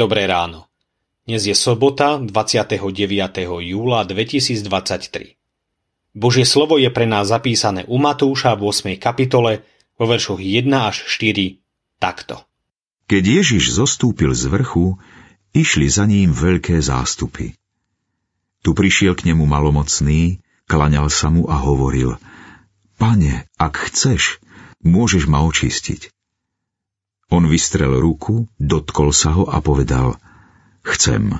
Dobré ráno. Dnes je sobota 29. júla 2023. Božie slovo je pre nás zapísané u Matúša v 8. kapitole vo veršoch 1 až 4 takto. Keď Ježiš zostúpil z vrchu, išli za ním veľké zástupy. Tu prišiel k nemu malomocný, klaňal sa mu a hovoril Pane, ak chceš, môžeš ma očistiť. On vystrel ruku, dotkol sa ho a povedal Chcem,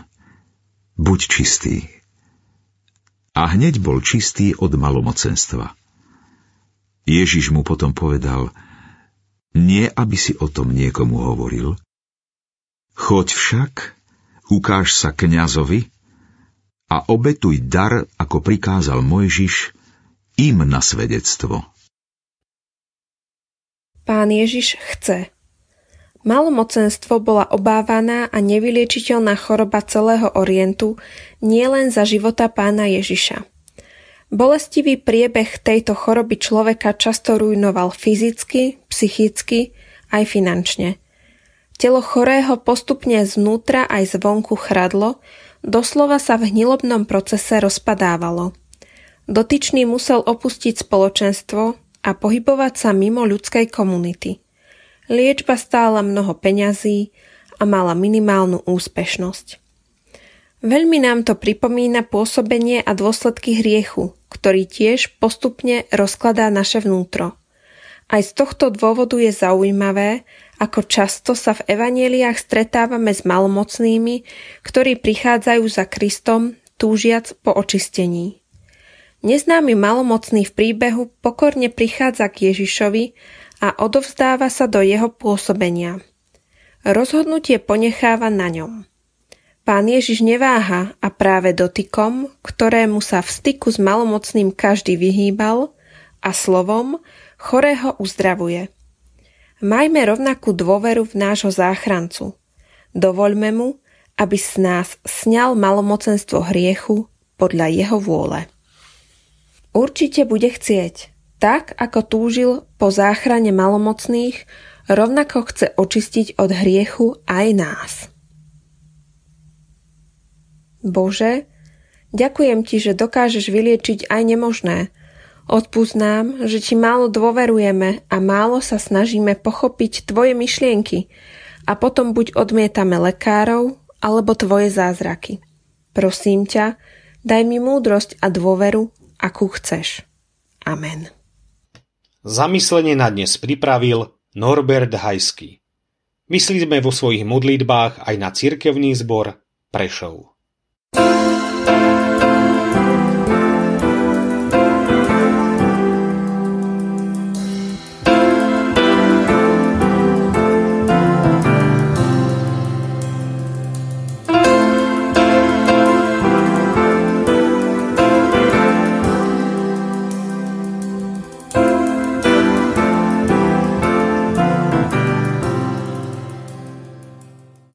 buď čistý. A hneď bol čistý od malomocenstva. Ježiš mu potom povedal Nie, aby si o tom niekomu hovoril. Choď však, ukáž sa kňazovi a obetuj dar, ako prikázal Mojžiš, im na svedectvo. Pán Ježiš chce, Malomocenstvo bola obávaná a nevyliečiteľná choroba celého Orientu nielen za života pána Ježiša. Bolestivý priebeh tejto choroby človeka často rujnoval fyzicky, psychicky aj finančne. Telo chorého postupne zvnútra aj zvonku chradlo, doslova sa v hnilobnom procese rozpadávalo. Dotyčný musel opustiť spoločenstvo a pohybovať sa mimo ľudskej komunity – Liečba stála mnoho peňazí a mala minimálnu úspešnosť. Veľmi nám to pripomína pôsobenie a dôsledky hriechu, ktorý tiež postupne rozkladá naše vnútro. Aj z tohto dôvodu je zaujímavé, ako často sa v evanieliách stretávame s malomocnými, ktorí prichádzajú za Kristom, túžiac po očistení. Neznámy malomocný v príbehu pokorne prichádza k Ježišovi a odovzdáva sa do jeho pôsobenia. Rozhodnutie ponecháva na ňom. Pán Ježiš neváha a práve dotykom, ktorému sa v styku s malomocným každý vyhýbal, a slovom chorého uzdravuje. Majme rovnakú dôveru v nášho záchrancu. Dovoľme mu, aby z nás sňal malomocenstvo hriechu podľa jeho vôle. Určite bude chcieť, tak, ako túžil po záchrane malomocných, rovnako chce očistiť od hriechu aj nás. Bože, ďakujem Ti, že dokážeš vyliečiť aj nemožné. Odpúsť nám, že Ti málo dôverujeme a málo sa snažíme pochopiť Tvoje myšlienky a potom buď odmietame lekárov, alebo Tvoje zázraky. Prosím ťa, daj mi múdrosť a dôveru, akú chceš. Amen. Zamyslenie na dnes pripravil Norbert Hajský. Myslíme vo svojich modlitbách aj na cirkevný zbor Prešov. thank you